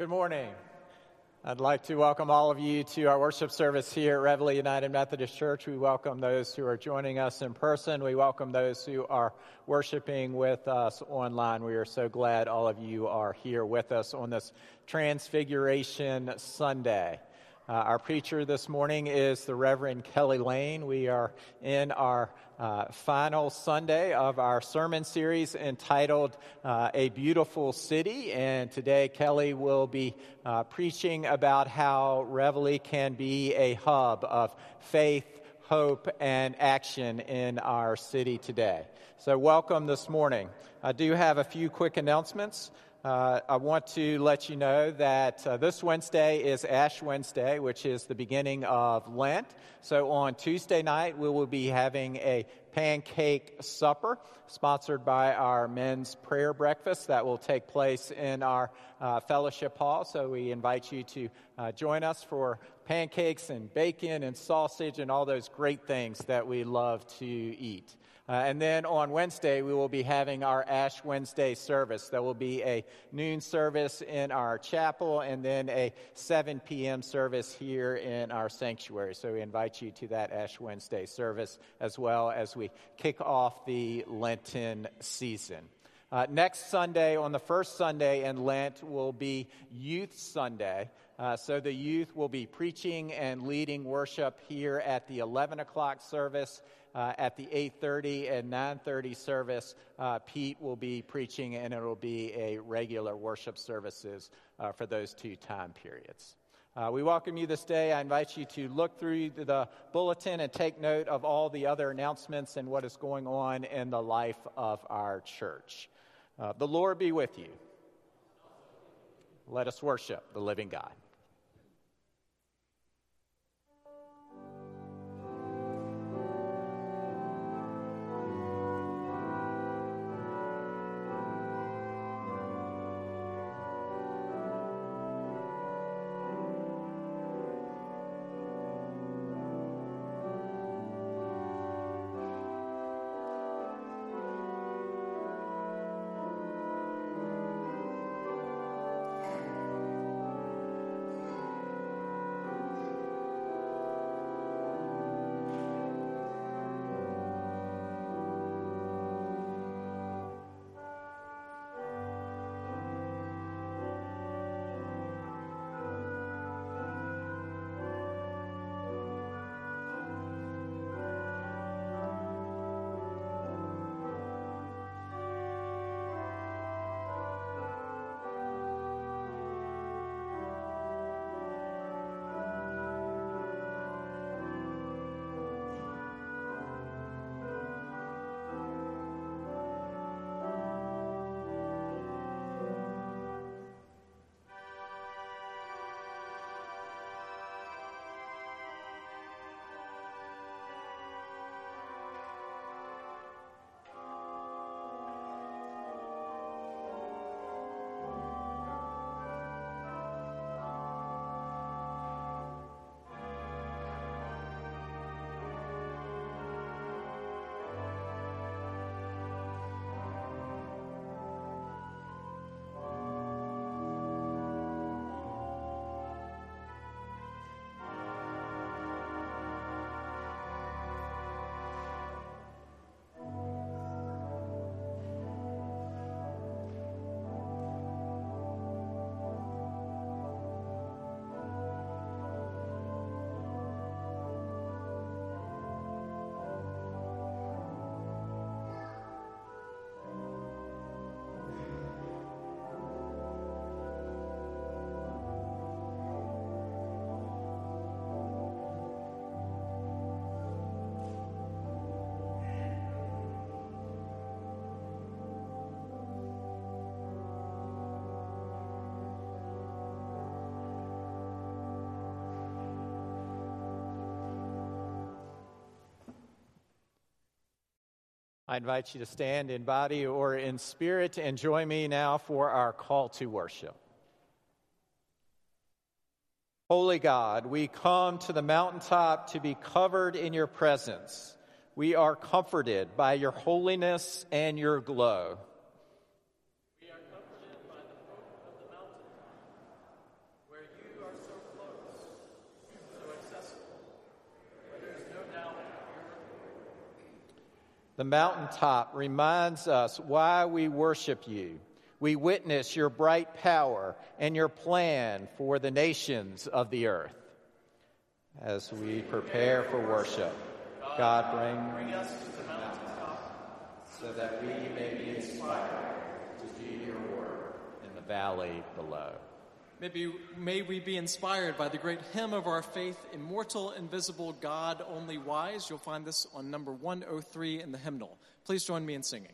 Good morning. I'd like to welcome all of you to our worship service here at Reveille United Methodist Church. We welcome those who are joining us in person. We welcome those who are worshiping with us online. We are so glad all of you are here with us on this Transfiguration Sunday. Uh, our preacher this morning is the Reverend Kelly Lane. We are in our uh, final Sunday of our sermon series entitled uh, A Beautiful City. And today, Kelly will be uh, preaching about how Reveille can be a hub of faith, hope, and action in our city today. So, welcome this morning. I do have a few quick announcements. Uh, I want to let you know that uh, this Wednesday is Ash Wednesday, which is the beginning of Lent. So on Tuesday night, we will be having a pancake supper sponsored by our men's prayer breakfast that will take place in our uh, fellowship hall. So we invite you to uh, join us for pancakes and bacon and sausage and all those great things that we love to eat. Uh, and then on Wednesday, we will be having our Ash Wednesday service. There will be a noon service in our chapel and then a 7 p.m. service here in our sanctuary. So we invite you to that Ash Wednesday service as well as we kick off the Lenten season. Uh, next Sunday, on the first Sunday in Lent, will be Youth Sunday. Uh, so the youth will be preaching and leading worship here at the 11 o'clock service uh, at the 8.30 and 9.30 service, uh, Pete will be preaching and it will be a regular worship services uh, for those two time periods. Uh, we welcome you this day. I invite you to look through the bulletin and take note of all the other announcements and what is going on in the life of our church. Uh, the Lord be with you. Let us worship the living God. I invite you to stand in body or in spirit and join me now for our call to worship. Holy God, we come to the mountaintop to be covered in your presence. We are comforted by your holiness and your glow. The mountaintop reminds us why we worship you. We witness your bright power and your plan for the nations of the earth. As we prepare for worship, God, bring, bring us to the mountaintop so that we may be inspired to do your work in the valley below. Maybe, may we be inspired by the great hymn of our faith, Immortal, Invisible, God, Only Wise. You'll find this on number 103 in the hymnal. Please join me in singing.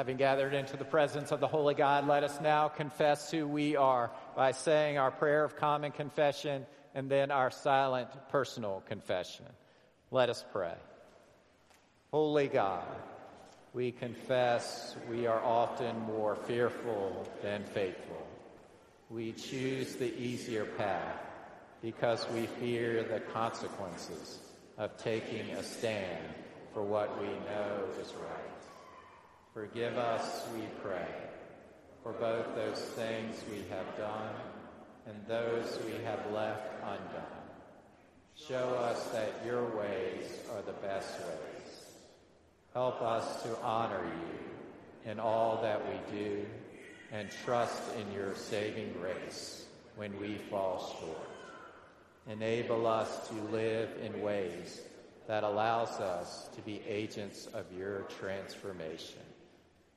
Having gathered into the presence of the Holy God, let us now confess who we are by saying our prayer of common confession and then our silent personal confession. Let us pray. Holy God, we confess we are often more fearful than faithful. We choose the easier path because we fear the consequences of taking a stand for what we know is right. Forgive us, we pray, for both those things we have done and those we have left undone. Show us that your ways are the best ways. Help us to honor you in all that we do and trust in your saving grace when we fall short. Enable us to live in ways that allows us to be agents of your transformation.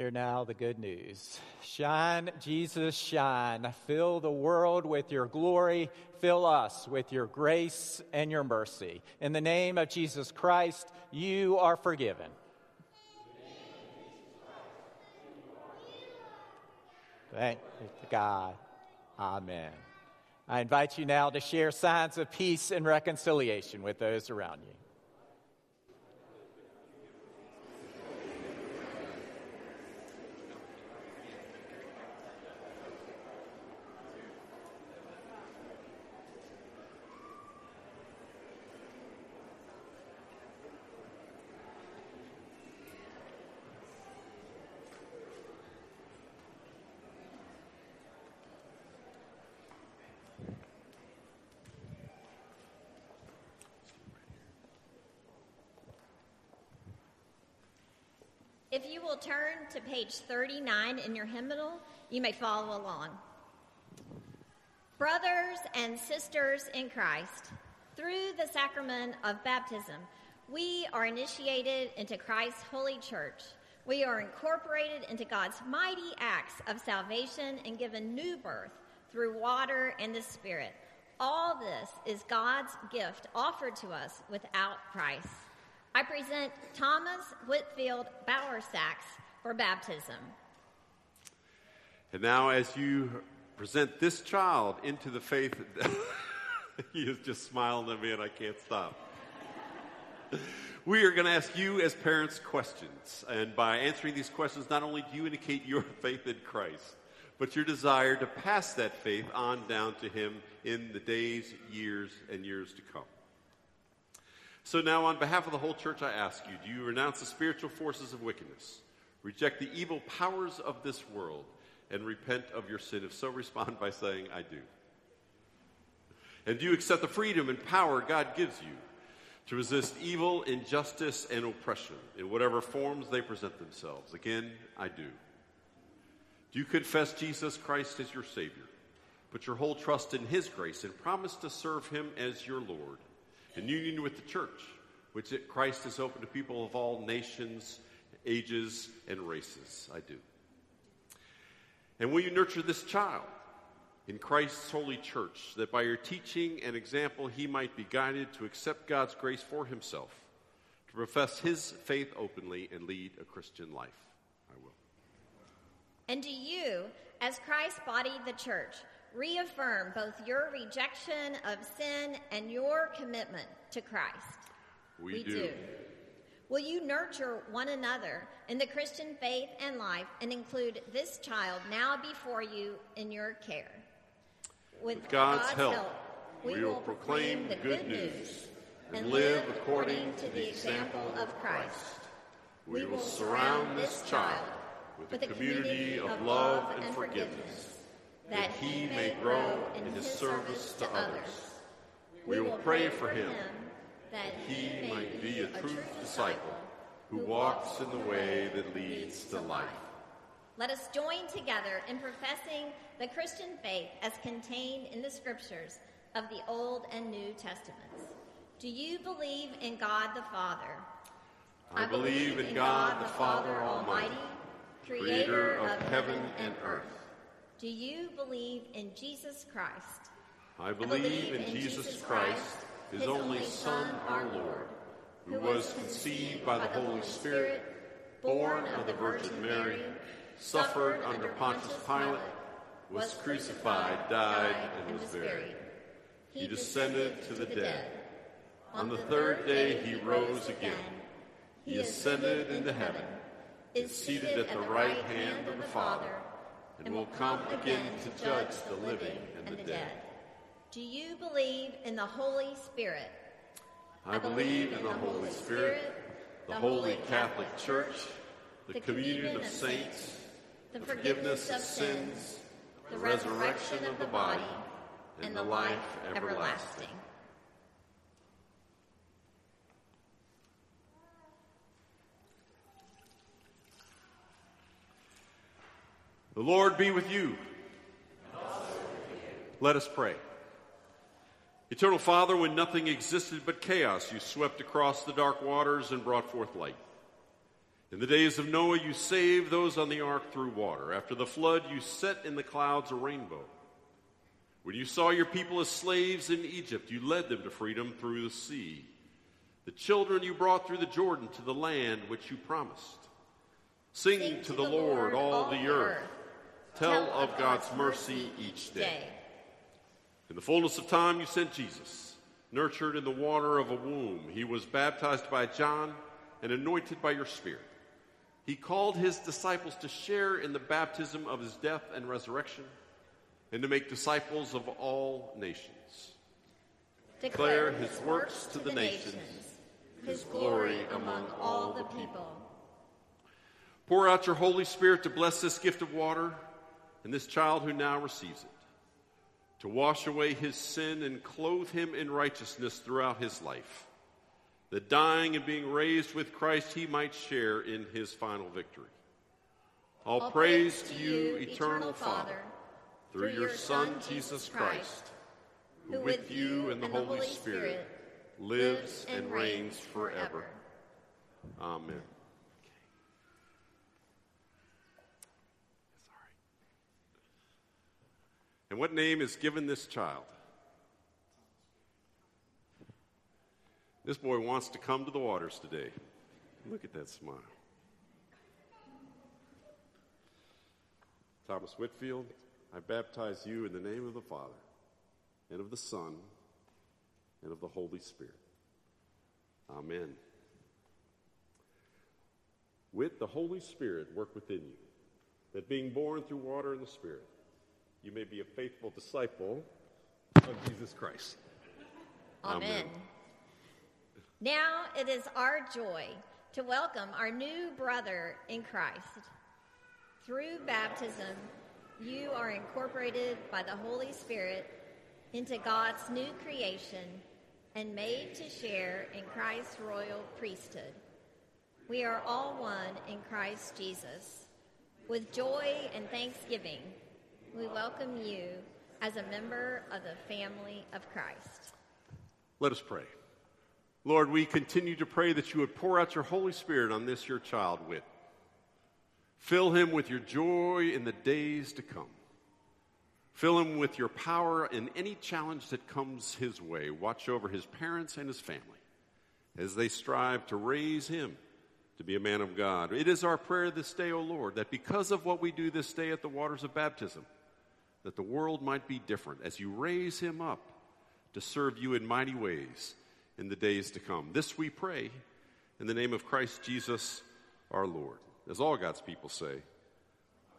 Hear now the good news. Shine, Jesus, shine. Fill the world with your glory. Fill us with your grace and your mercy. In the name of Jesus Christ, you are forgiven. Thank God. Amen. I invite you now to share signs of peace and reconciliation with those around you. If you will turn to page 39 in your hymnal, you may follow along. Brothers and sisters in Christ, through the sacrament of baptism, we are initiated into Christ's holy church. We are incorporated into God's mighty acts of salvation and given new birth through water and the Spirit. All this is God's gift offered to us without price. I present Thomas Whitfield Bowersax for baptism. And now, as you present this child into the faith, he is just smiling at me and I can't stop. We are going to ask you, as parents, questions. And by answering these questions, not only do you indicate your faith in Christ, but your desire to pass that faith on down to Him in the days, years, and years to come. So now, on behalf of the whole church, I ask you do you renounce the spiritual forces of wickedness, reject the evil powers of this world, and repent of your sin? If so, respond by saying, I do. And do you accept the freedom and power God gives you to resist evil, injustice, and oppression in whatever forms they present themselves? Again, I do. Do you confess Jesus Christ as your Savior? Put your whole trust in His grace and promise to serve Him as your Lord in union with the church, which Christ has opened to people of all nations, ages, and races. I do. And will you nurture this child in Christ's holy church, that by your teaching and example he might be guided to accept God's grace for himself, to profess his faith openly, and lead a Christian life? I will. And do you, as Christ's body, the church, reaffirm both your rejection of sin and your commitment to Christ? We, we do. do. Will you nurture one another in the Christian faith and life and include this child now before you in your care? With, With God's, God's, help, help we, we, will proclaim the good news and live according to the example of Christ. We will surround this child with a community of love and forgiveness that he may grow in his service to others. We will pray for him that he might be a true disciple who walks in the way that leads to life. Let us join together in professing the Christian faith as contained in the scriptures of the Old and New Testaments. Do you believe in God the Father? I believe in God the Father Almighty, creator of heaven and earth. Do you believe in Jesus Christ? I believe, I believe in, in Jesus Christ, his only Son, our Lord, who was conceived by the Holy Spirit, born of the Virgin Mary, suffered under Pontius Pilate, was crucified, died, and was buried. He descended to the dead. On the third day he rose again. He ascended into heaven, is seated at the right hand of the Father and will come again to judge the living and the dead. Do you believe in the Holy Spirit? I believe in the Holy Spirit, the Holy Catholic Church, the communion of saints, the forgiveness of sins, the resurrection of the body, and the life everlasting. The Lord be with you. Let us pray. Eternal Father, when nothing existed but chaos, you swept across the dark waters and brought forth light. In the days of Noah, you saved those on the ark through water. After the flood, you set in the clouds a rainbow. When you saw your people as slaves in Egypt, you led them to freedom through the sea. The children you brought through the Jordan to the land which you promised. Sing, Sing to, the, Lord, all the earth. Tell of God's mercy each day. In the fullness of time, you sent Jesus, nurtured in the water of a womb. He was baptized by John and anointed by your Spirit. He called his disciples to share in the baptism of his death and resurrection and to make disciples of all nations. Declare his works to the nations, his glory among all the people. Pour out your Holy Spirit to bless this gift of water and this child who now receives it, to wash away his sin and clothe him in righteousness throughout his life, that dying and being raised with Christ he might share in his final victory. All, All praise, praise to you, eternal Father, through your Son, Jesus Christ, who with you and the Holy Spirit lives and reigns forever. Amen. And what name is given this child? This boy wants to come to the waters today. Look at that smile. Thomas Whitfield, I baptize you in the name of the Father, and of the Son, and of the Holy Spirit. Amen. With the Holy Spirit work within you, that being born through water and the Spirit, you may be a faithful disciple of Jesus Christ. Amen. Amen. Now it is our joy to welcome our new brother in Christ. Through baptism, you are incorporated by the Holy Spirit into God's new creation and made to share in Christ's royal priesthood. We are all one in Christ Jesus. With joy and thanksgiving, we welcome you as a member of the family of Christ. Let us pray. Lord, we continue to pray that you would pour out your Holy Spirit on this, your child, Whit. Fill him with your joy in the days to come. Fill him with your power in any challenge that comes his way. Watch over his parents and his family as they strive to raise him to be a man of God. It is our prayer this day, O Lord, that because of what we do this day at the waters of baptism, that the world might be different as you raise him up to serve you in mighty ways in the days to come. This we pray in the name of Christ Jesus our Lord. As all God's people say,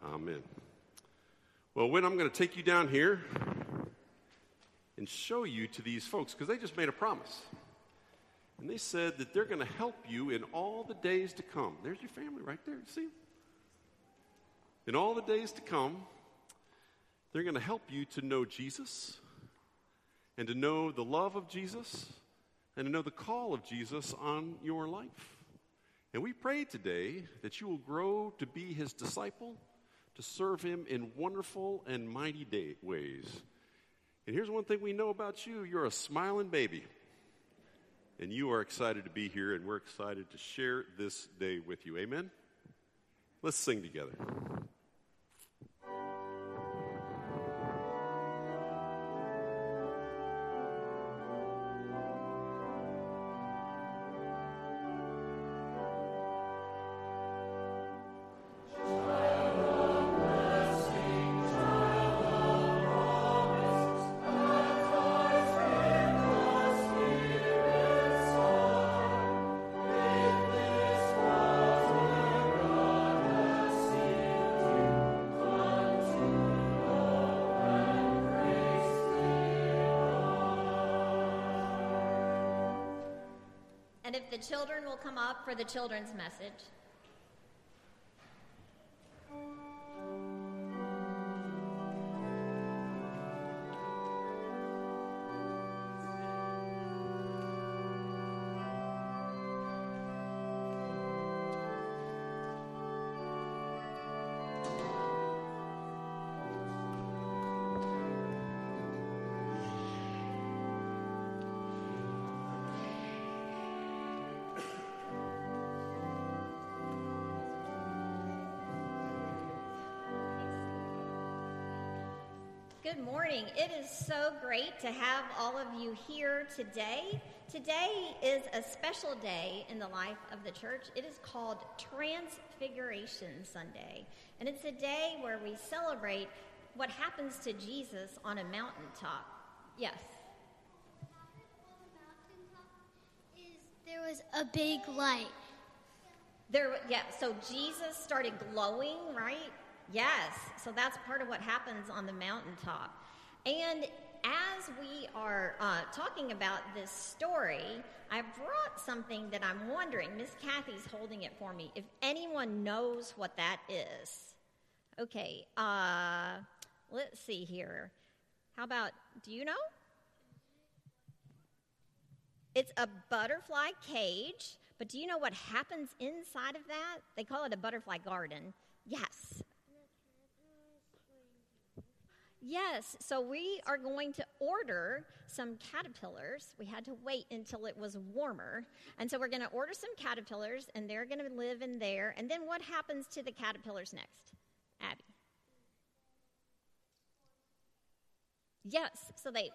Amen. Well, when I'm going to take you down here and show you to these folks because they just made a promise. And they said that they're going to help you in all the days to come. There's your family right there. See? In all the days to come, they're going to help you to know Jesus and to know the love of Jesus and to know the call of Jesus on your life. And we pray today that you will grow to be his disciple, to serve him in wonderful and mighty day- ways. And here's one thing we know about you you're a smiling baby. And you are excited to be here, and we're excited to share this day with you. Amen? Let's sing together. Children will come up for the children's message. Morning. It is so great to have all of you here today. Today is a special day in the life of the church. It is called Transfiguration Sunday, and it's a day where we celebrate what happens to Jesus on a mountaintop. Yes. On the mountaintop is there was a big light. There, yeah. So Jesus started glowing, right? Yes. So that's part of what happens on the mountaintop. And as we are uh, talking about this story, I brought something that I'm wondering. Miss Kathy's holding it for me. If anyone knows what that is, okay. Uh, let's see here. How about? Do you know? It's a butterfly cage, but do you know what happens inside of that? They call it a butterfly garden. Yes. Yes, so we are going to order some caterpillars. We had to wait until it was warmer. And so we're going to order some caterpillars, and they're going to live in there. And then what happens to the caterpillars next? Abby. Yes, so they.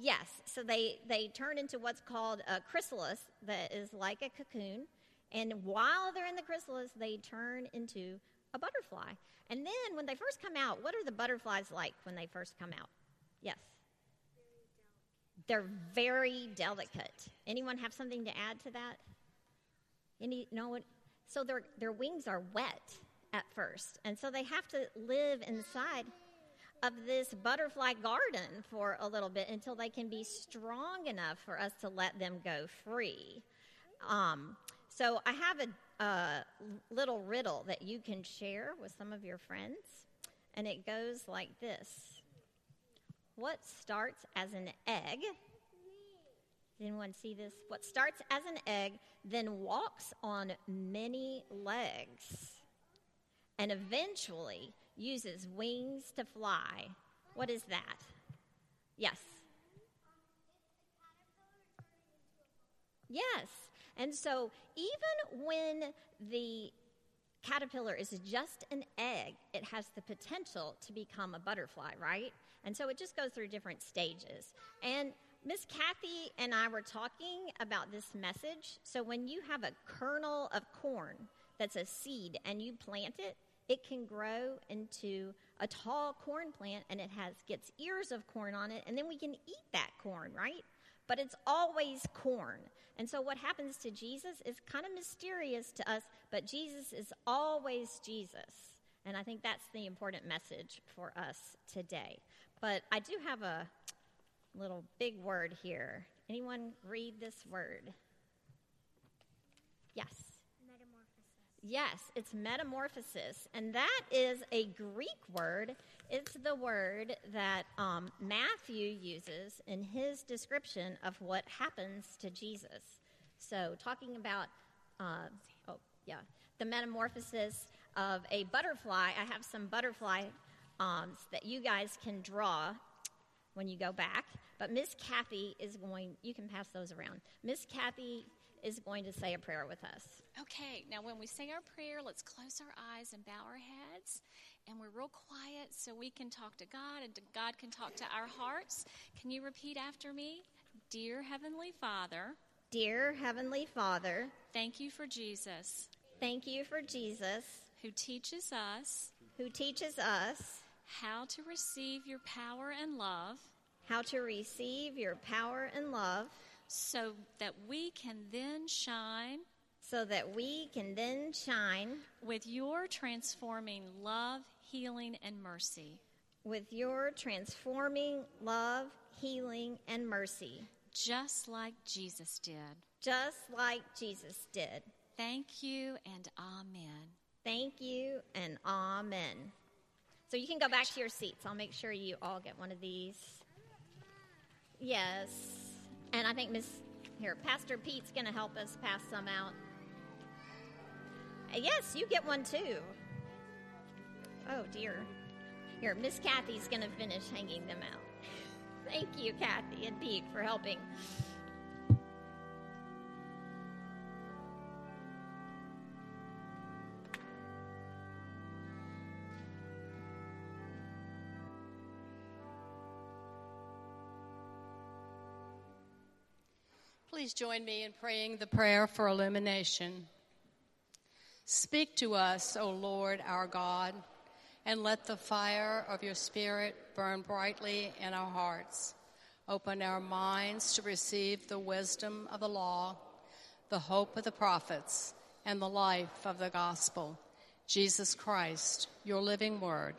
Yes, so they, they turn into what's called a chrysalis that is like a cocoon. And while they're in the chrysalis, they turn into a butterfly. And then when they first come out, what are the butterflies like when they first come out? Yes. They're very delicate. Anyone have something to add to that? Any no one? So their their wings are wet at first, and so they have to live inside of this butterfly garden for a little bit until they can be strong enough for us to let them go free. Um, so I have a, a little riddle that you can share with some of your friends, and it goes like this What starts as an egg? Does anyone see this? What starts as an egg then walks on many legs and eventually uses wings to fly. What is that? Yes. Yes. And so, even when the caterpillar is just an egg, it has the potential to become a butterfly, right? And so it just goes through different stages. And Miss Kathy and I were talking about this message. So when you have a kernel of corn that's a seed and you plant it, it can grow into a tall corn plant and it has gets ears of corn on it and then we can eat that corn, right? But it's always corn. And so what happens to Jesus is kind of mysterious to us, but Jesus is always Jesus. And I think that's the important message for us today. But I do have a little big word here. Anyone read this word? Yes. Yes, it's metamorphosis. And that is a Greek word. It's the word that um, Matthew uses in his description of what happens to Jesus. So, talking about, uh, oh, yeah, the metamorphosis of a butterfly, I have some butterfly um, that you guys can draw when you go back. But Miss Kathy is going, you can pass those around. Miss Kathy is going to say a prayer with us. Okay, now when we say our prayer, let's close our eyes and bow our heads. And we're real quiet so we can talk to God and God can talk to our hearts. Can you repeat after me? Dear Heavenly Father, Dear Heavenly Father, thank you for Jesus. Thank you for Jesus, who teaches us, who teaches us how to receive your power and love, how to receive your power and love, so that we can then shine so that we can then shine with your transforming love, healing, and mercy. With your transforming love, healing, and mercy. Just like Jesus did. Just like Jesus did. Thank you and amen. Thank you and amen. So you can go back to your seats. I'll make sure you all get one of these. Yes. And I think Miss here, Pastor Pete's going to help us pass some out. Yes, you get one too. Oh dear. Here, Miss Kathy's going to finish hanging them out. Thank you, Kathy and Pete, for helping. Please join me in praying the prayer for illumination. Speak to us, O Lord our God, and let the fire of your Spirit burn brightly in our hearts. Open our minds to receive the wisdom of the law, the hope of the prophets, and the life of the gospel. Jesus Christ, your living word.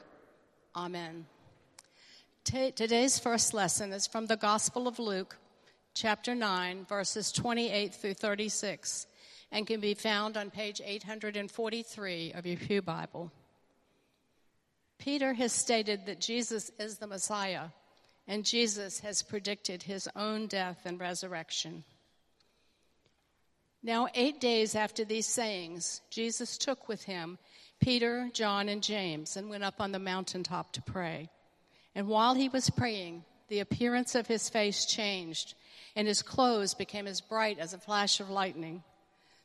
Amen. T- today's first lesson is from the Gospel of Luke, chapter 9, verses 28 through 36, and can be found on page 843 of your Pew Bible. Peter has stated that Jesus is the Messiah, and Jesus has predicted his own death and resurrection. Now, eight days after these sayings, Jesus took with him Peter, John, and James and went up on the mountaintop to pray. And while he was praying, the appearance of his face changed, and his clothes became as bright as a flash of lightning.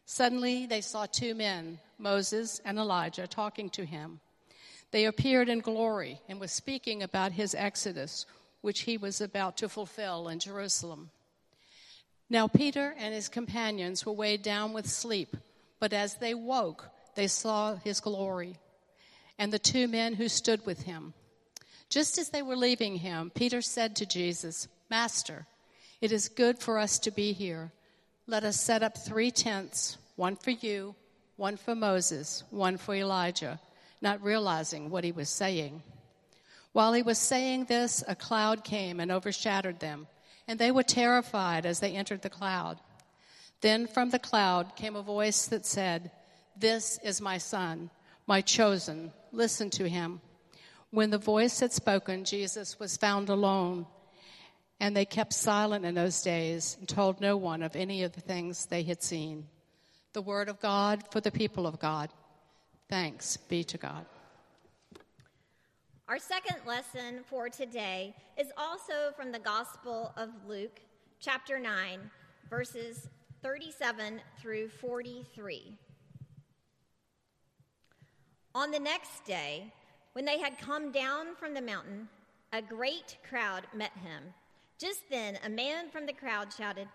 Suddenly, they saw two men, Moses and Elijah, talking to him. They appeared in glory and was speaking about his exodus, which he was about to fulfill in Jerusalem. Now, Peter and his companions were weighed down with sleep, but as they woke, they saw his glory and the two men who stood with him. Just as they were leaving him, Peter said to Jesus, Master, it is good for us to be here. Let us set up three tents one for you, one for Moses, one for Elijah, not realizing what he was saying. While he was saying this, a cloud came and overshadowed them, and they were terrified as they entered the cloud. Then from the cloud came a voice that said, This is my son, my chosen. Listen to him. When the voice had spoken, Jesus was found alone. And they kept silent in those days and told no one of any of the things they had seen. The word of God for the people of God. Thanks be to God. Our second lesson for today is also from the Gospel of Luke, chapter 9, verses 37 through 43. On the next day, when they had come down from the mountain, a great crowd met him. Just then, a man from the crowd shouted,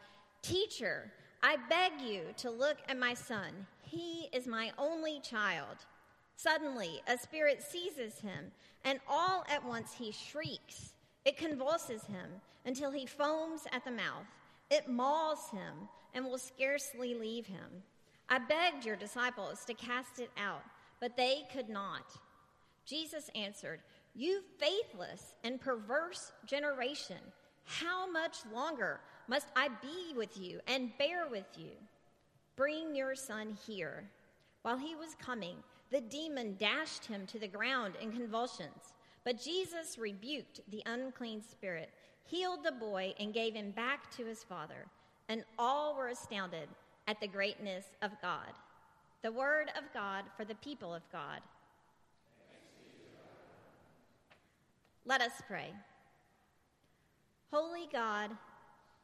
Teacher, I beg you to look at my son. He is my only child. Suddenly, a spirit seizes him, and all at once he shrieks. It convulses him until he foams at the mouth. It mauls him and will scarcely leave him. I begged your disciples to cast it out, but they could not. Jesus answered, You faithless and perverse generation, how much longer must I be with you and bear with you? Bring your son here. While he was coming, the demon dashed him to the ground in convulsions. But Jesus rebuked the unclean spirit, healed the boy, and gave him back to his father. And all were astounded at the greatness of God. The word of God for the people of God. Let us pray. Holy God,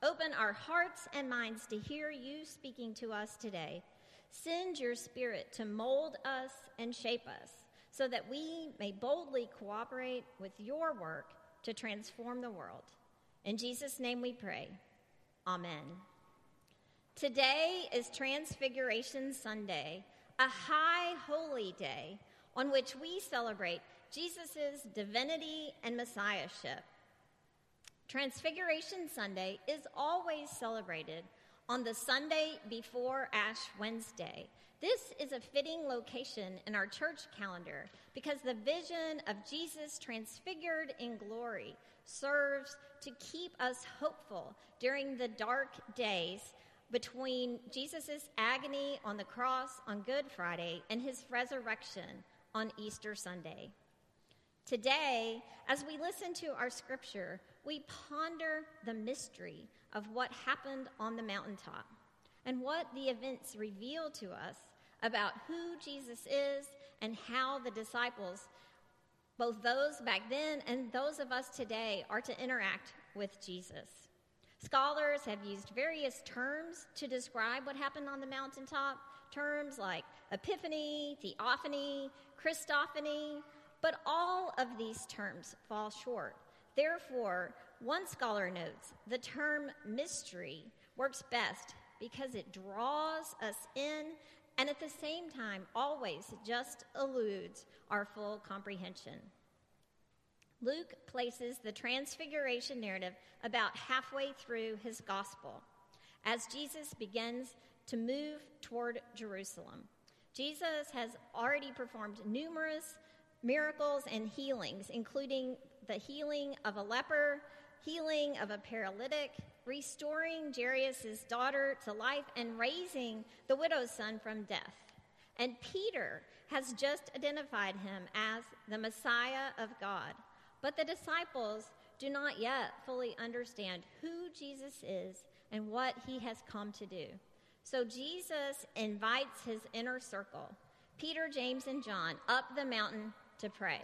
open our hearts and minds to hear you speaking to us today. Send your spirit to mold us and shape us so that we may boldly cooperate with your work to transform the world. In Jesus' name we pray. Amen. Today is Transfiguration Sunday, a high holy day on which we celebrate Jesus' divinity and messiahship. Transfiguration Sunday is always celebrated on the Sunday before Ash Wednesday. This is a fitting location in our church calendar because the vision of Jesus transfigured in glory serves to keep us hopeful during the dark days between Jesus' agony on the cross on Good Friday and his resurrection on Easter Sunday. Today, as we listen to our scripture, we ponder the mystery of what happened on the mountaintop and what the events reveal to us about who Jesus is and how the disciples, both those back then and those of us today, are to interact with Jesus. Scholars have used various terms to describe what happened on the mountaintop, terms like epiphany, theophany, Christophany, but all of these terms fall short. Therefore, one scholar notes the term mystery works best because it draws us in and at the same time always just eludes our full comprehension. Luke places the transfiguration narrative about halfway through his gospel as Jesus begins to move toward Jerusalem. Jesus has already performed numerous miracles and healings, including the healing of a leper, healing of a paralytic, restoring Jairus' daughter to life, and raising the widow's son from death. And Peter has just identified him as the Messiah of God. But the disciples do not yet fully understand who Jesus is and what he has come to do. So Jesus invites his inner circle, Peter, James, and John, up the mountain to pray.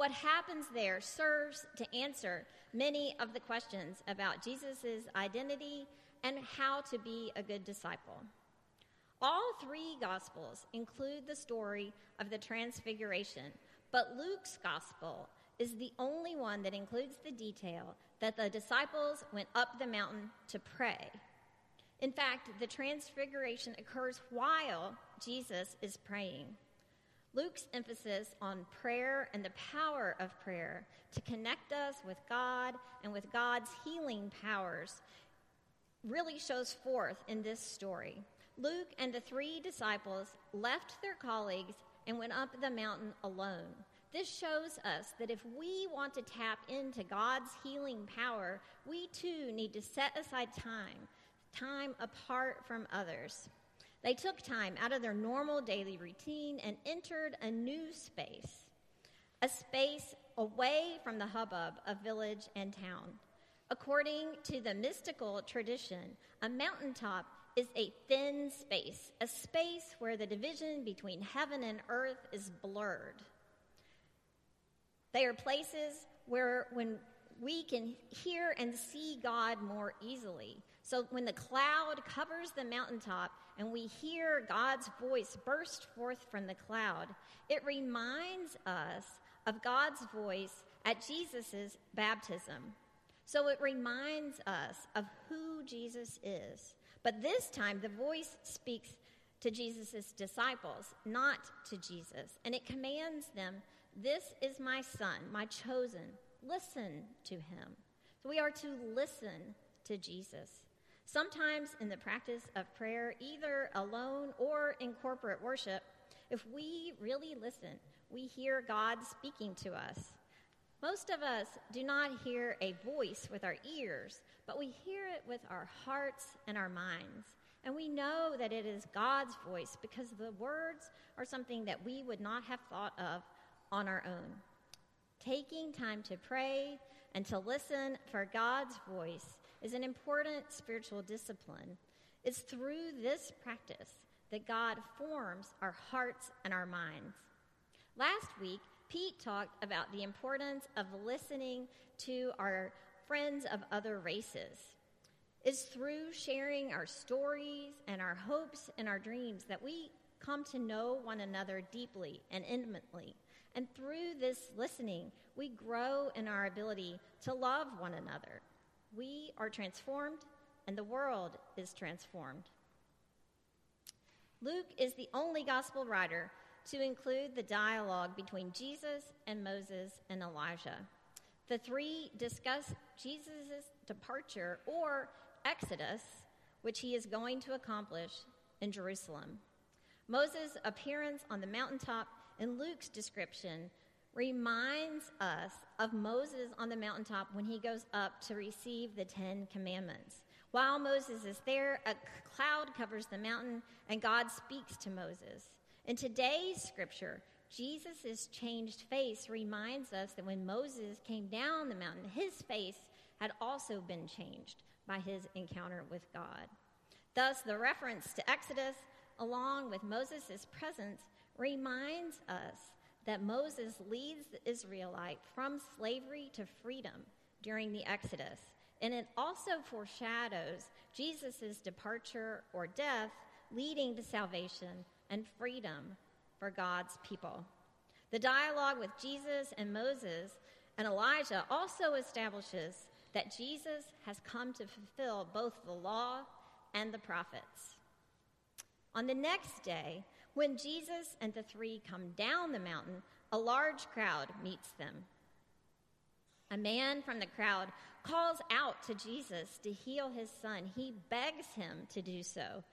What happens there serves to answer many of the questions about Jesus' identity and how to be a good disciple. All three Gospels include the story of the Transfiguration, but Luke's Gospel is the only one that includes the detail that the disciples went up the mountain to pray. In fact, the Transfiguration occurs while Jesus is praying. Luke's emphasis on prayer and the power of prayer to connect us with God and with God's healing powers really shows forth in this story. Luke and the three disciples left their colleagues and went up the mountain alone. This shows us that if we want to tap into God's healing power, we too need to set aside time, time apart from others. They took time out of their normal daily routine and entered a new space, a space away from the hubbub of village and town. According to the mystical tradition, a mountaintop is a thin space, a space where the division between heaven and earth is blurred. They are places where when we can hear and see God more easily. So when the cloud covers the mountaintop and we hear God's voice burst forth from the cloud, it reminds us of God's voice at Jesus' baptism. So it reminds us of who Jesus is. But this time, the voice speaks to Jesus' disciples, not to Jesus. And it commands them, This is my son, my chosen. Listen to him. So we are to listen to Jesus. Sometimes in the practice of prayer, either alone or in corporate worship, if we really listen, we hear God speaking to us. Most of us do not hear a voice with our ears, but we hear it with our hearts and our minds. And we know that it is God's voice because the words are something that we would not have thought of on our own. Taking time to pray and to listen for God's voice is an important spiritual discipline. It's through this practice that God forms our hearts and our minds. Last week, Pete talked about the importance of listening to our friends of other races. It's through sharing our stories and our hopes and our dreams that we come to know one another deeply and intimately. And through this listening, we grow in our ability to love one another. We are transformed, and the world is transformed. Luke is the only gospel writer to include the dialogue between Jesus and Moses and Elijah. The three discuss Jesus' departure or exodus, which he is going to accomplish in Jerusalem. Moses' appearance on the mountaintop in Luke's description reminds us of Moses on the mountaintop when he goes up to receive the Ten Commandments. While Moses is there, a cloud covers the mountain and God speaks to Moses. In today's scripture, Jesus' changed face reminds us that when Moses came down the mountain, his face had also been changed by his encounter with God. Thus, the reference to Exodus, along with Moses' presence, reminds us that Moses leads the Israelite from slavery to freedom during the Exodus. And it also foreshadows Jesus' departure or death, leading to salvation and freedom for God's people. The dialogue with Jesus and Moses and Elijah also establishes that Jesus has come to fulfill both the law and the prophets. On the next day, when Jesus and the three come down the mountain, a large crowd meets them. A man from the crowd calls out to Jesus to heal his son. He begs him to do so.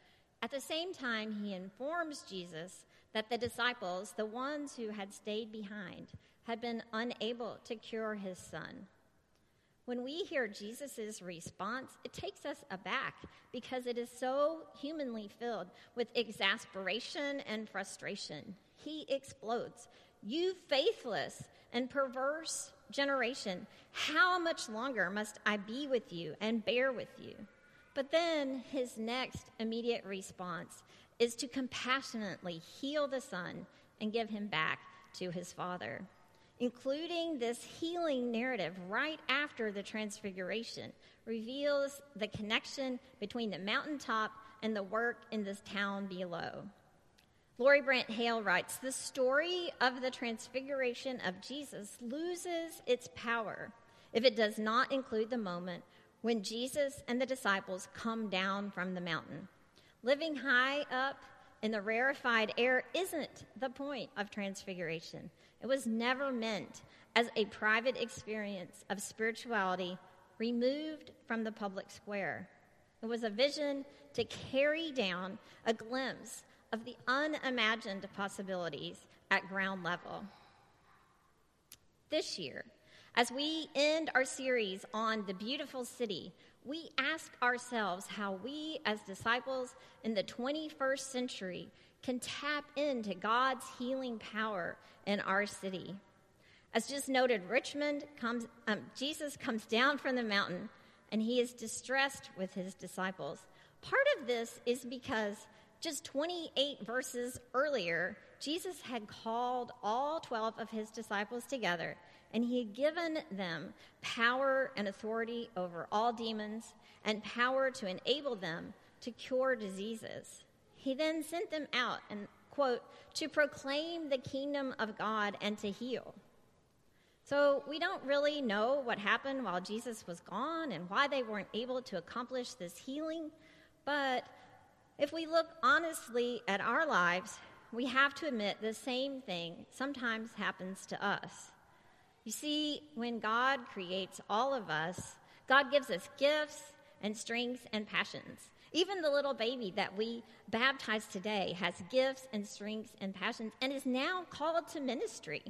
At the same time, he informs Jesus that the disciples, the ones who had stayed behind, had been unable to cure his son. When we hear Jesus' response, it takes us aback because it is so humanly filled with exasperation and frustration. He explodes. You faithless and perverse generation, how much longer must I be with you and bear with you? But then his next immediate response is to compassionately heal the son and give him back to his father including this healing narrative right after the transfiguration, reveals the connection between the mountaintop and the work in this town below. Lori Brandt Hale writes The story of the transfiguration of Jesus loses its power if it does not include the moment when Jesus and the disciples come down from the mountain. Living high up in the rarefied air isn't the point of transfiguration. It was never meant as a private experience of spirituality removed from the public square. It was a vision to carry down a glimpse of the unimagined possibilities at ground level. This year, as we end our series on the beautiful city, we ask ourselves how we, as disciples in the 21st century, can tap into God's healing power in our city. As just noted, Richmond comes, um, Jesus comes down from the mountain and he is distressed with his disciples. Part of this is because just 28 verses earlier, Jesus had called all 12 of his disciples together and he had given them power and authority over all demons and power to enable them to cure diseases. He then sent them out and, quote, to proclaim the kingdom of God and to heal. So we don't really know what happened while Jesus was gone and why they weren't able to accomplish this healing, but if we look honestly at our lives, we have to admit the same thing sometimes happens to us. You see, when God creates all of us, God gives us gifts and strengths and passions. Even the little baby that we baptize today has gifts and strengths and passions and is now called to ministry.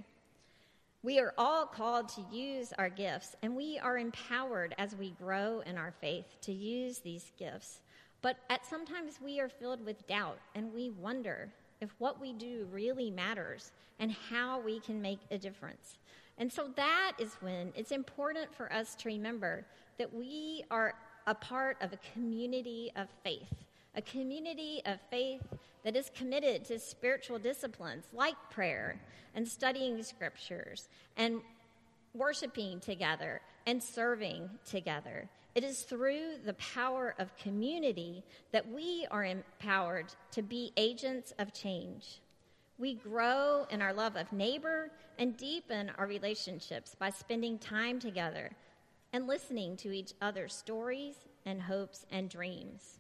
We are all called to use our gifts, and we are empowered as we grow in our faith to use these gifts. But at sometimes we are filled with doubt, and we wonder if what we do really matters and how we can make a difference. And so that is when it's important for us to remember that we are a part of a community of faith, a community of faith that is committed to spiritual disciplines like prayer and studying scriptures and worshiping together and serving together. It is through the power of community that we are empowered to be agents of change. We grow in our love of neighbor and deepen our relationships by spending time together and listening to each other's stories and hopes and dreams.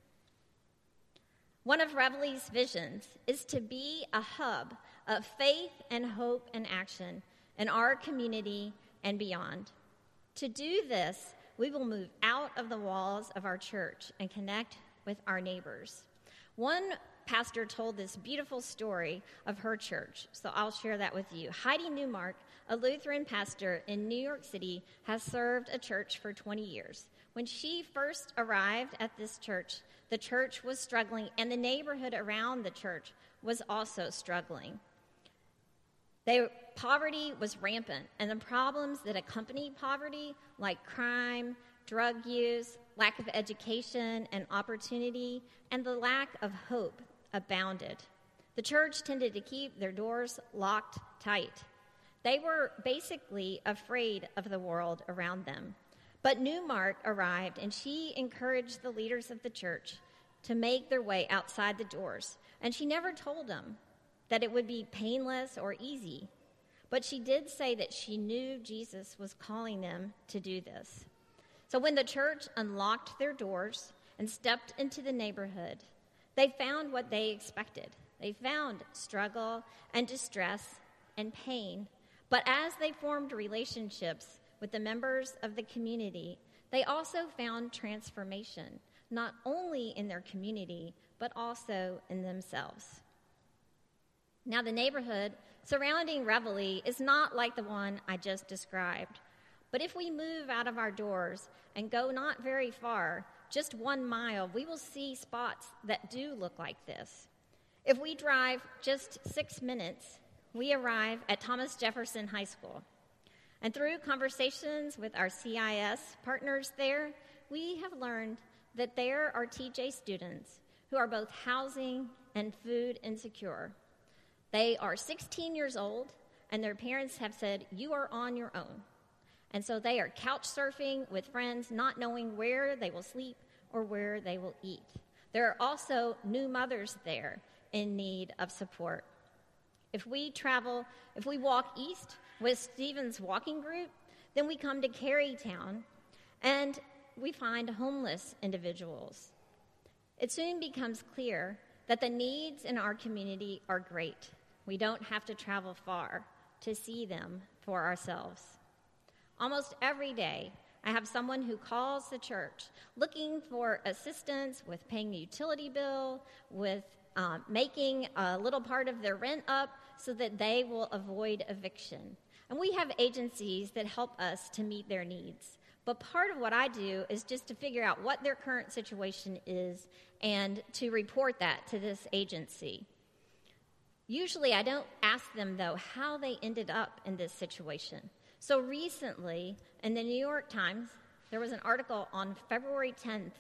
One of Reveille's visions is to be a hub of faith and hope and action in our community and beyond. To do this, we will move out of the walls of our church and connect with our neighbors. One pastor told this beautiful story of her church, so I'll share that with you. Heidi Neumark a Lutheran pastor in New York City, has served a church for 20 years. When she first arrived at this church, the church was struggling, and the neighborhood around the church was also struggling. They, poverty was rampant, and the problems that accompany poverty, like crime, drug use, lack of education and opportunity, and the lack of hope, abounded. The church tended to keep their doors locked tight. They were basically afraid of the world around them. But Neumark arrived and she encouraged the leaders of the church to make their way outside the doors. And she never told them that it would be painless or easy. But she did say that she knew Jesus was calling them to do this. So when the church unlocked their doors and stepped into the neighborhood, they found what they expected. They found struggle and distress and pain. But as they formed relationships with the members of the community, they also found transformation, not only in their community, but also in themselves. Now, the neighborhood surrounding Reveille is not like the one I just described. But if we move out of our doors and go not very far, just one mile, we will see spots that do look like this. If we drive just six minutes, we arrive at Thomas Jefferson High School. And through conversations with our CIS partners there, we have learned that there are TJ students who are both housing and food insecure. They are 16 years old, and their parents have said, You are on your own. And so they are couch surfing with friends, not knowing where they will sleep or where they will eat. There are also new mothers there in need of support. If we travel, if we walk east with Stephen's walking group, then we come to Carytown and we find homeless individuals. It soon becomes clear that the needs in our community are great. We don't have to travel far to see them for ourselves. Almost every day, I have someone who calls the church looking for assistance with paying the utility bill, with um, making a little part of their rent up so that they will avoid eviction. And we have agencies that help us to meet their needs. But part of what I do is just to figure out what their current situation is and to report that to this agency. Usually, I don't ask them, though, how they ended up in this situation. So recently, in the New York Times, there was an article on February 10th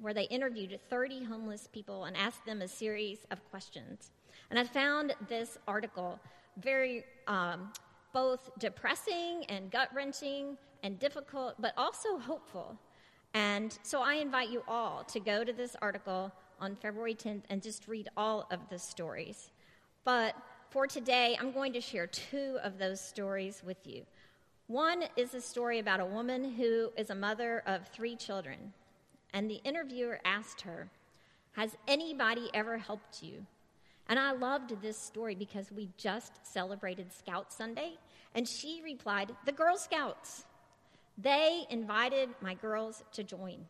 where they interviewed 30 homeless people and asked them a series of questions. And I found this article very um, both depressing and gut wrenching and difficult, but also hopeful. And so I invite you all to go to this article on February 10th and just read all of the stories. But for today, I'm going to share two of those stories with you. One is a story about a woman who is a mother of three children. And the interviewer asked her, Has anybody ever helped you? And I loved this story because we just celebrated Scout Sunday. And she replied, The Girl Scouts. They invited my girls to join.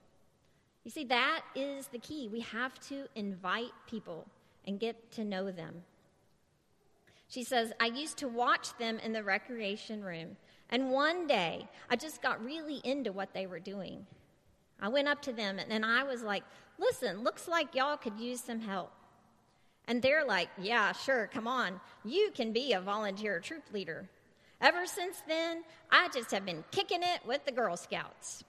You see, that is the key. We have to invite people and get to know them. She says, I used to watch them in the recreation room and one day, I just got really into what they were doing. I went up to them and I was like, listen, looks like y'all could use some help. And they're like, yeah, sure, come on. You can be a volunteer troop leader. Ever since then, I just have been kicking it with the Girl Scouts.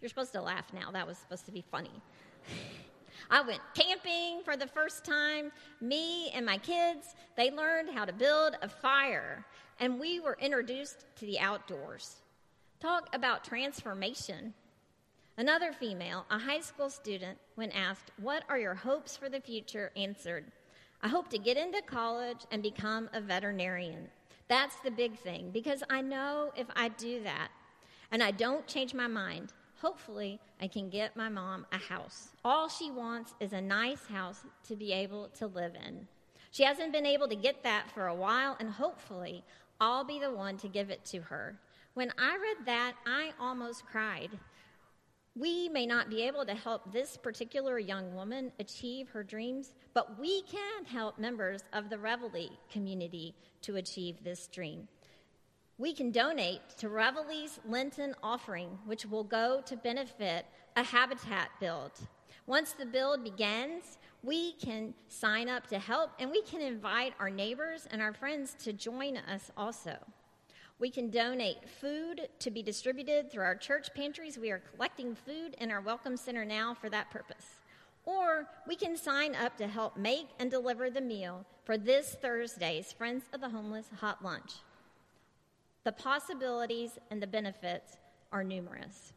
You're supposed to laugh now. That was supposed to be funny. I went camping for the first time. Me and my kids, they learned how to build a fire and we were introduced to the outdoors. Talk about transformation. Another female, a high school student, when asked, What are your hopes for the future? answered, I hope to get into college and become a veterinarian. That's the big thing because I know if I do that and I don't change my mind, hopefully I can get my mom a house. All she wants is a nice house to be able to live in. She hasn't been able to get that for a while, and hopefully I'll be the one to give it to her. When I read that, I almost cried. We may not be able to help this particular young woman achieve her dreams, but we can help members of the Reveille community to achieve this dream. We can donate to Reveille's Lenten offering, which will go to benefit a habitat build. Once the build begins, we can sign up to help and we can invite our neighbors and our friends to join us also. We can donate food to be distributed through our church pantries. We are collecting food in our Welcome Center now for that purpose. Or we can sign up to help make and deliver the meal for this Thursday's Friends of the Homeless Hot Lunch. The possibilities and the benefits are numerous.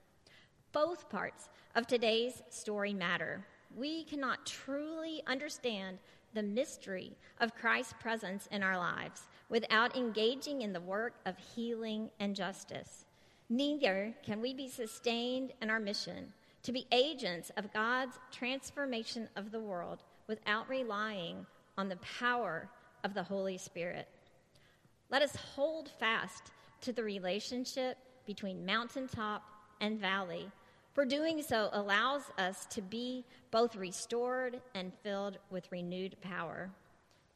Both parts of today's story matter we cannot truly understand the mystery of Christ's presence in our lives without engaging in the work of healing and justice. Neither can we be sustained in our mission to be agents of God's transformation of the world without relying on the power of the Holy Spirit. Let us hold fast to the relationship between mountaintop and valley, for doing so allows us to be both restored and filled with renewed power.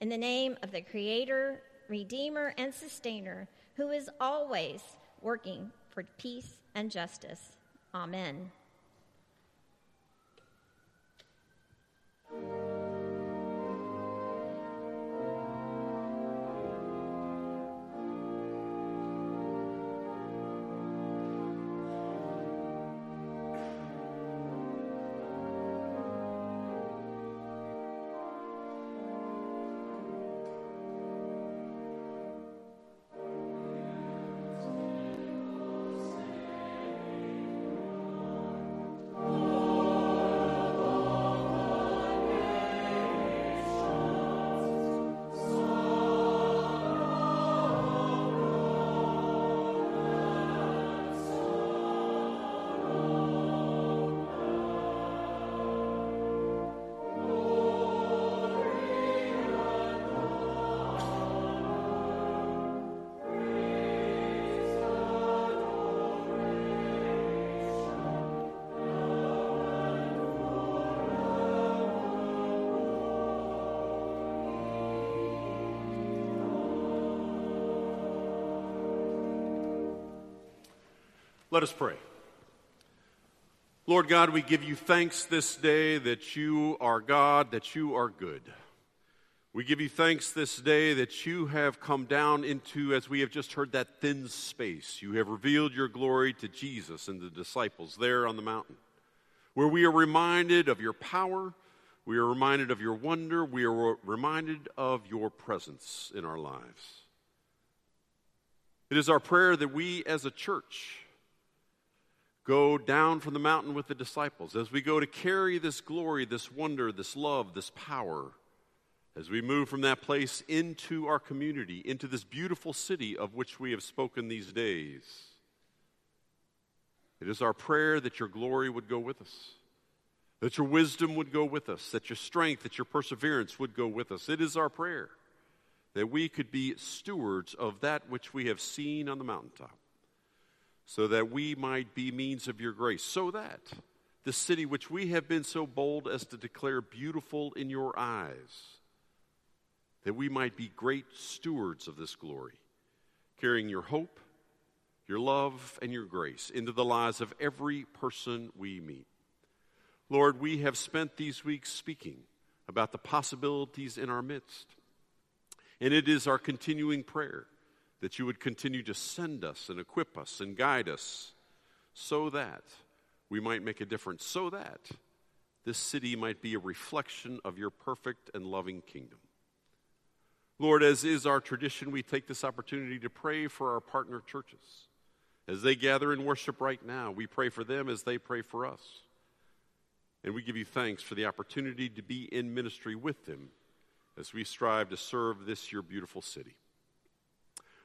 In the name of the Creator, Redeemer, and Sustainer, who is always working for peace and justice. Amen. Let us pray. Lord God, we give you thanks this day that you are God, that you are good. We give you thanks this day that you have come down into, as we have just heard, that thin space. You have revealed your glory to Jesus and the disciples there on the mountain, where we are reminded of your power, we are reminded of your wonder, we are reminded of your presence in our lives. It is our prayer that we as a church, go down from the mountain with the disciples, as we go to carry this glory, this wonder, this love, this power, as we move from that place into our community, into this beautiful city of which we have spoken these days. It is our prayer that your glory would go with us, that your wisdom would go with us, that your strength, that your perseverance would go with us. It is our prayer that we could be stewards of that which we have seen on the mountaintop so that we might be means of your grace, so that the city which we have been so bold as to declare beautiful in your eyes, that we might be great stewards of this glory, carrying your hope, your love, and your grace into the lives of every person we meet. Lord, we have spent these weeks speaking about the possibilities in our midst. And it is our continuing prayer that you would continue to send us and equip us and guide us so that we might make a difference, so that this city might be a reflection of your perfect and loving kingdom. Lord, as is our tradition, we take this opportunity to pray for our partner churches. As they gather in worship right now, we pray for them as they pray for us. And we give you thanks for the opportunity to be in ministry with them as we strive to serve this your beautiful city.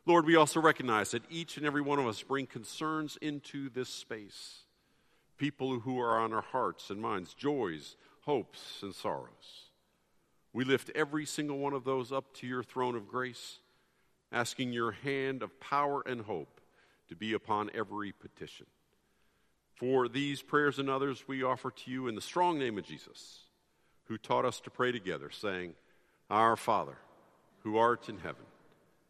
Lord, we also recognize that each and every one of us bring concerns into this space. People who are on our hearts and minds, joys, hopes, and sorrows. We lift every single one of those up to your throne of grace, asking your hand of power and hope to be upon every petition. For these prayers and others, we offer to you in the strong name of Jesus, who taught us to pray together, saying, Our Father, who art in heaven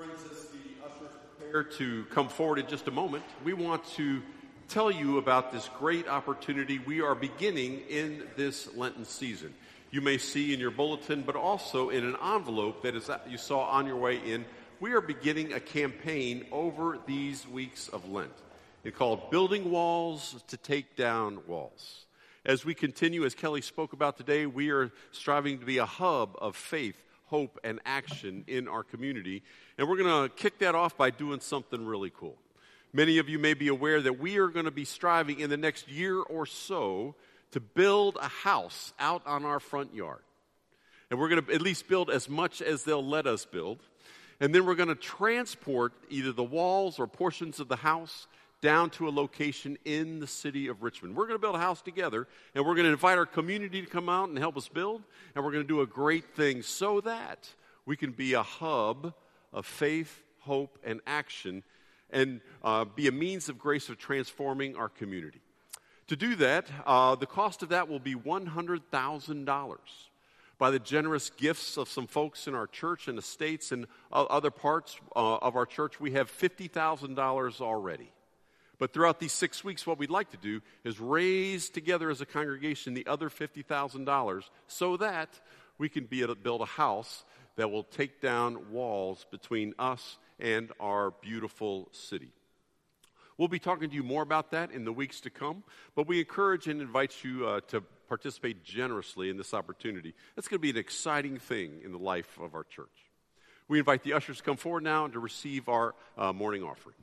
Friends, as the ushers prepare to come forward in just a moment, we want to tell you about this great opportunity we are beginning in this Lenten season. You may see in your bulletin, but also in an envelope that is you saw on your way in we are beginning a campaign over these weeks of Lent. It's called Building Walls to Take Down Walls. As we continue, as Kelly spoke about today, we are striving to be a hub of faith, hope, and action in our community. And we're going to kick that off by doing something really cool. Many of you may be aware that we are going to be striving in the next year or so to build a house out on our front yard. And we're going to at least build as much as they'll let us build. And then we're going to transport either the walls or portions of the house down to a location in the city of Richmond. We're going to build a house together, and we're going to invite our community to come out and help us build, and we're going to do a great thing so that we can be a hub of faith, hope, and action, and uh, be a means of grace of transforming our community. To do that, uh, the cost of that will be $100,000 by the generous gifts of some folks in our church and the states and other parts uh, of our church. We have $50,000 already. But throughout these six weeks, what we'd like to do is raise together as a congregation the other $50,000 so that we can be able to build a house that will take down walls between us and our beautiful city. We'll be talking to you more about that in the weeks to come, but we encourage and invite you uh, to participate generously in this opportunity. That's going to be an exciting thing in the life of our church. We invite the ushers to come forward now and to receive our uh, morning offering.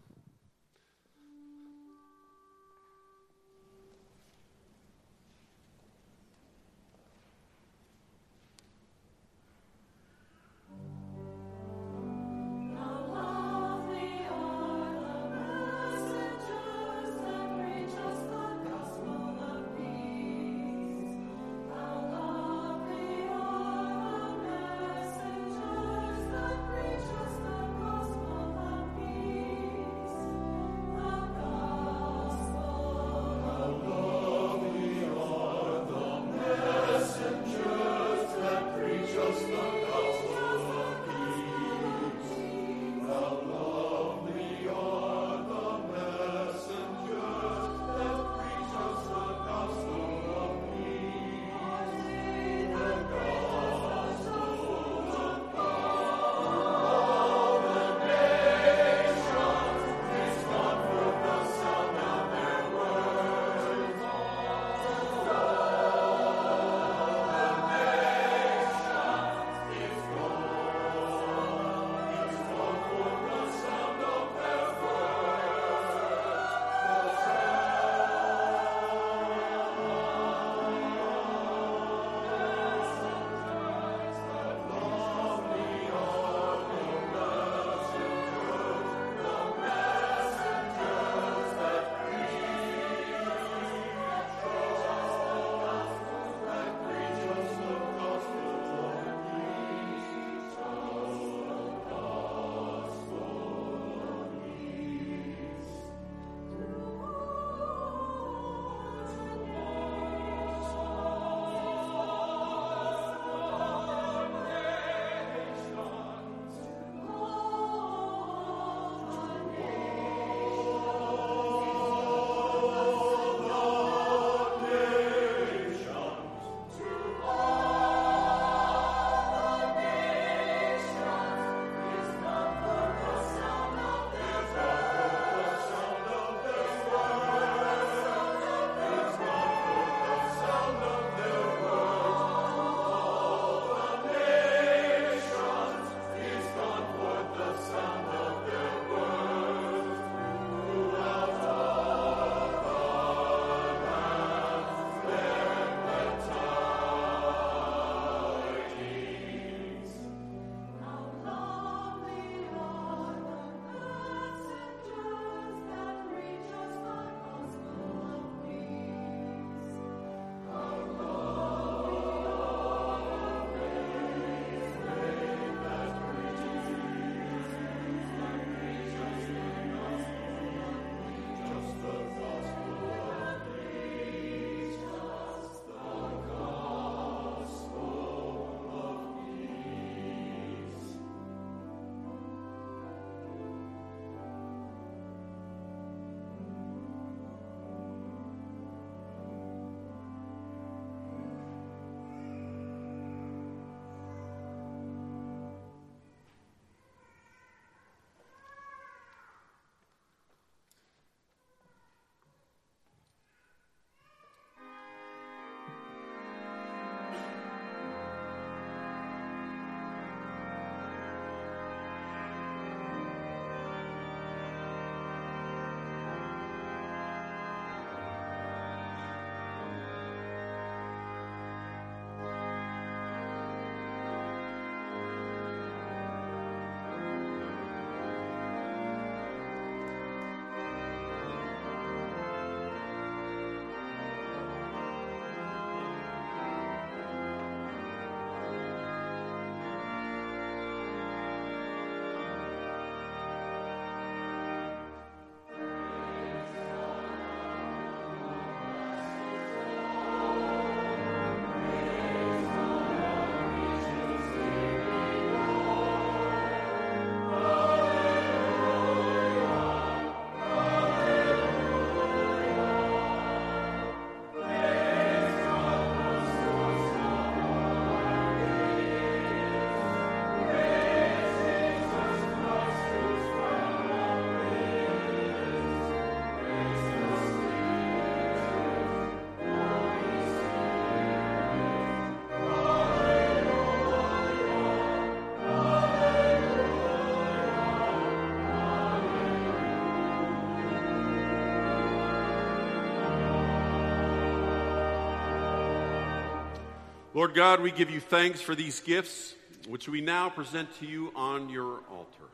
Lord God, we give you thanks for these gifts, which we now present to you on your altar.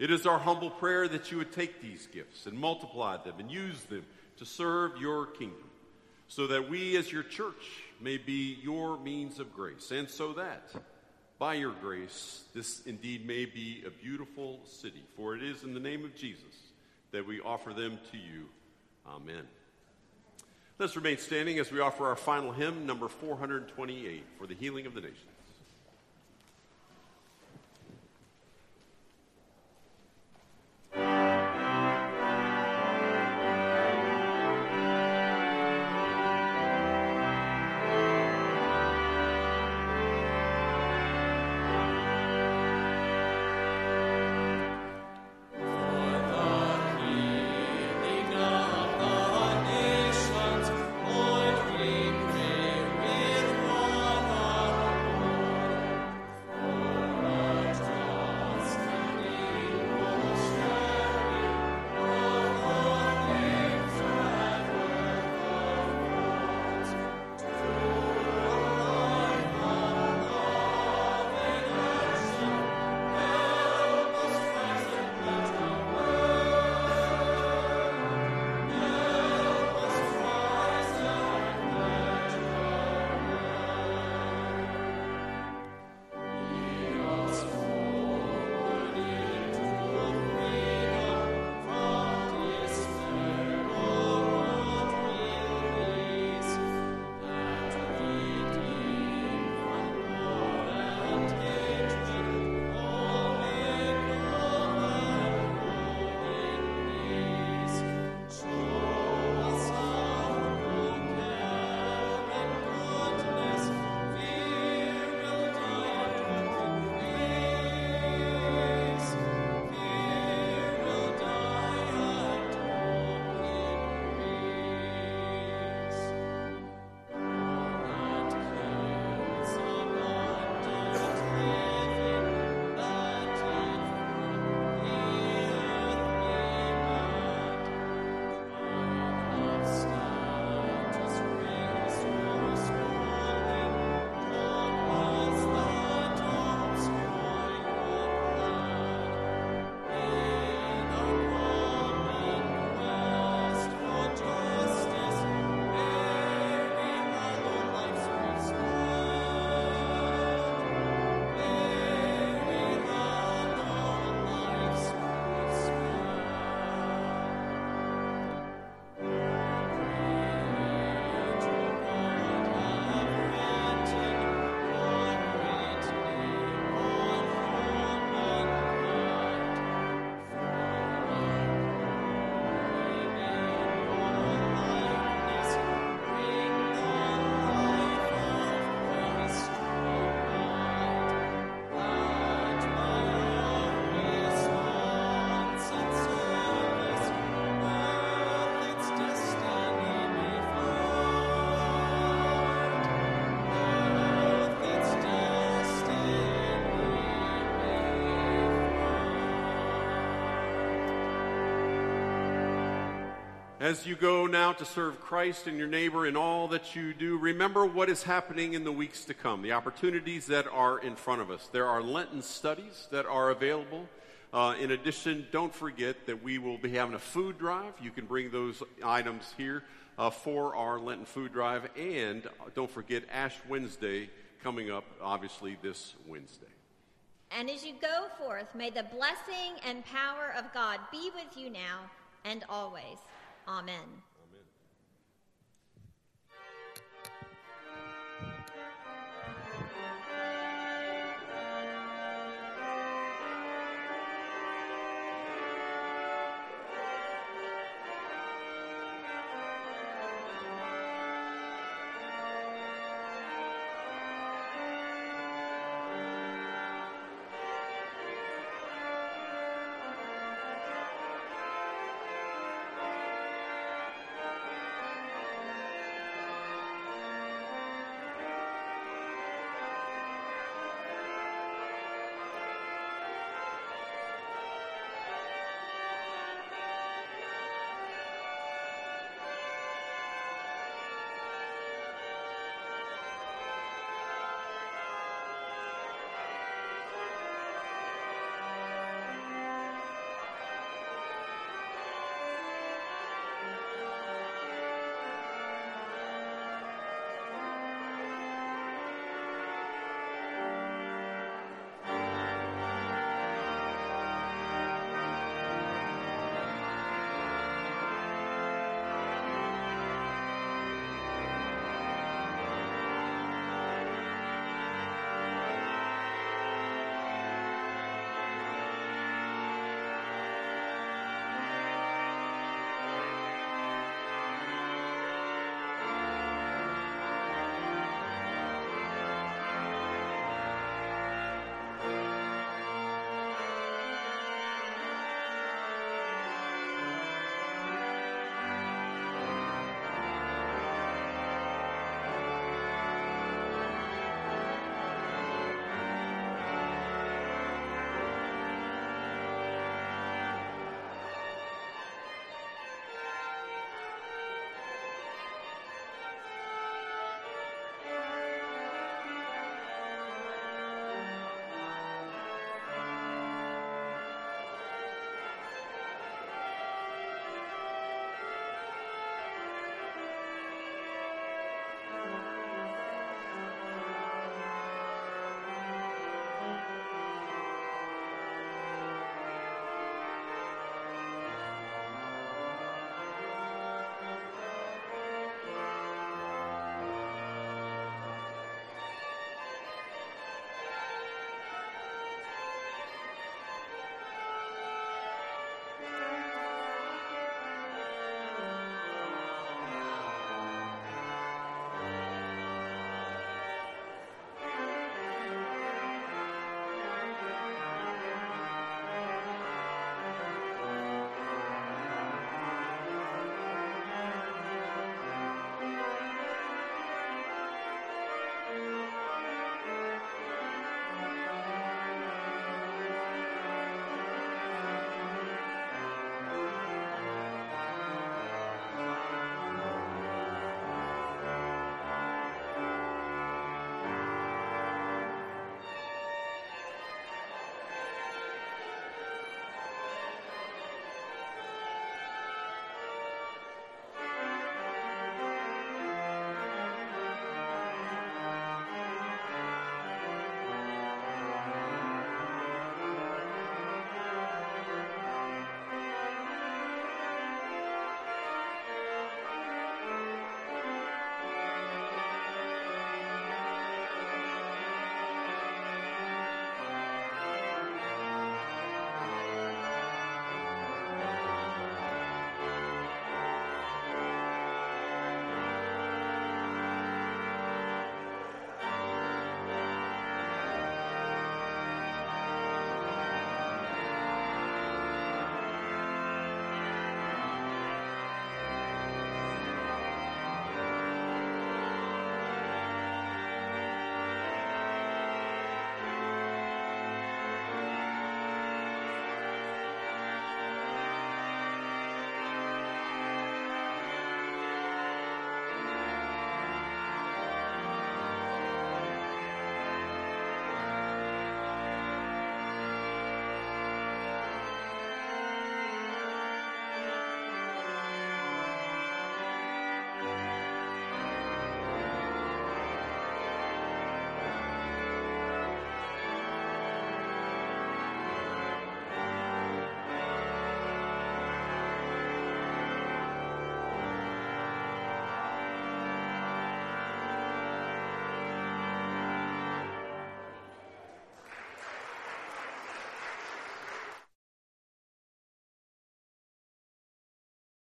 It is our humble prayer that you would take these gifts and multiply them and use them to serve your kingdom, so that we as your church may be your means of grace, and so that by your grace this indeed may be a beautiful city. For it is in the name of Jesus that we offer them to you. Amen. Let's remain standing as we offer our final hymn, number 428, for the healing of the nations. As you go now to serve Christ and your neighbor in all that you do, remember what is happening in the weeks to come, the opportunities that are in front of us. There are Lenten studies that are available. Uh, in addition, don't forget that we will be having a food drive. You can bring those items here uh, for our Lenten food drive. And don't forget Ash Wednesday coming up, obviously, this Wednesday. And as you go forth, may the blessing and power of God be with you now and always. Amen.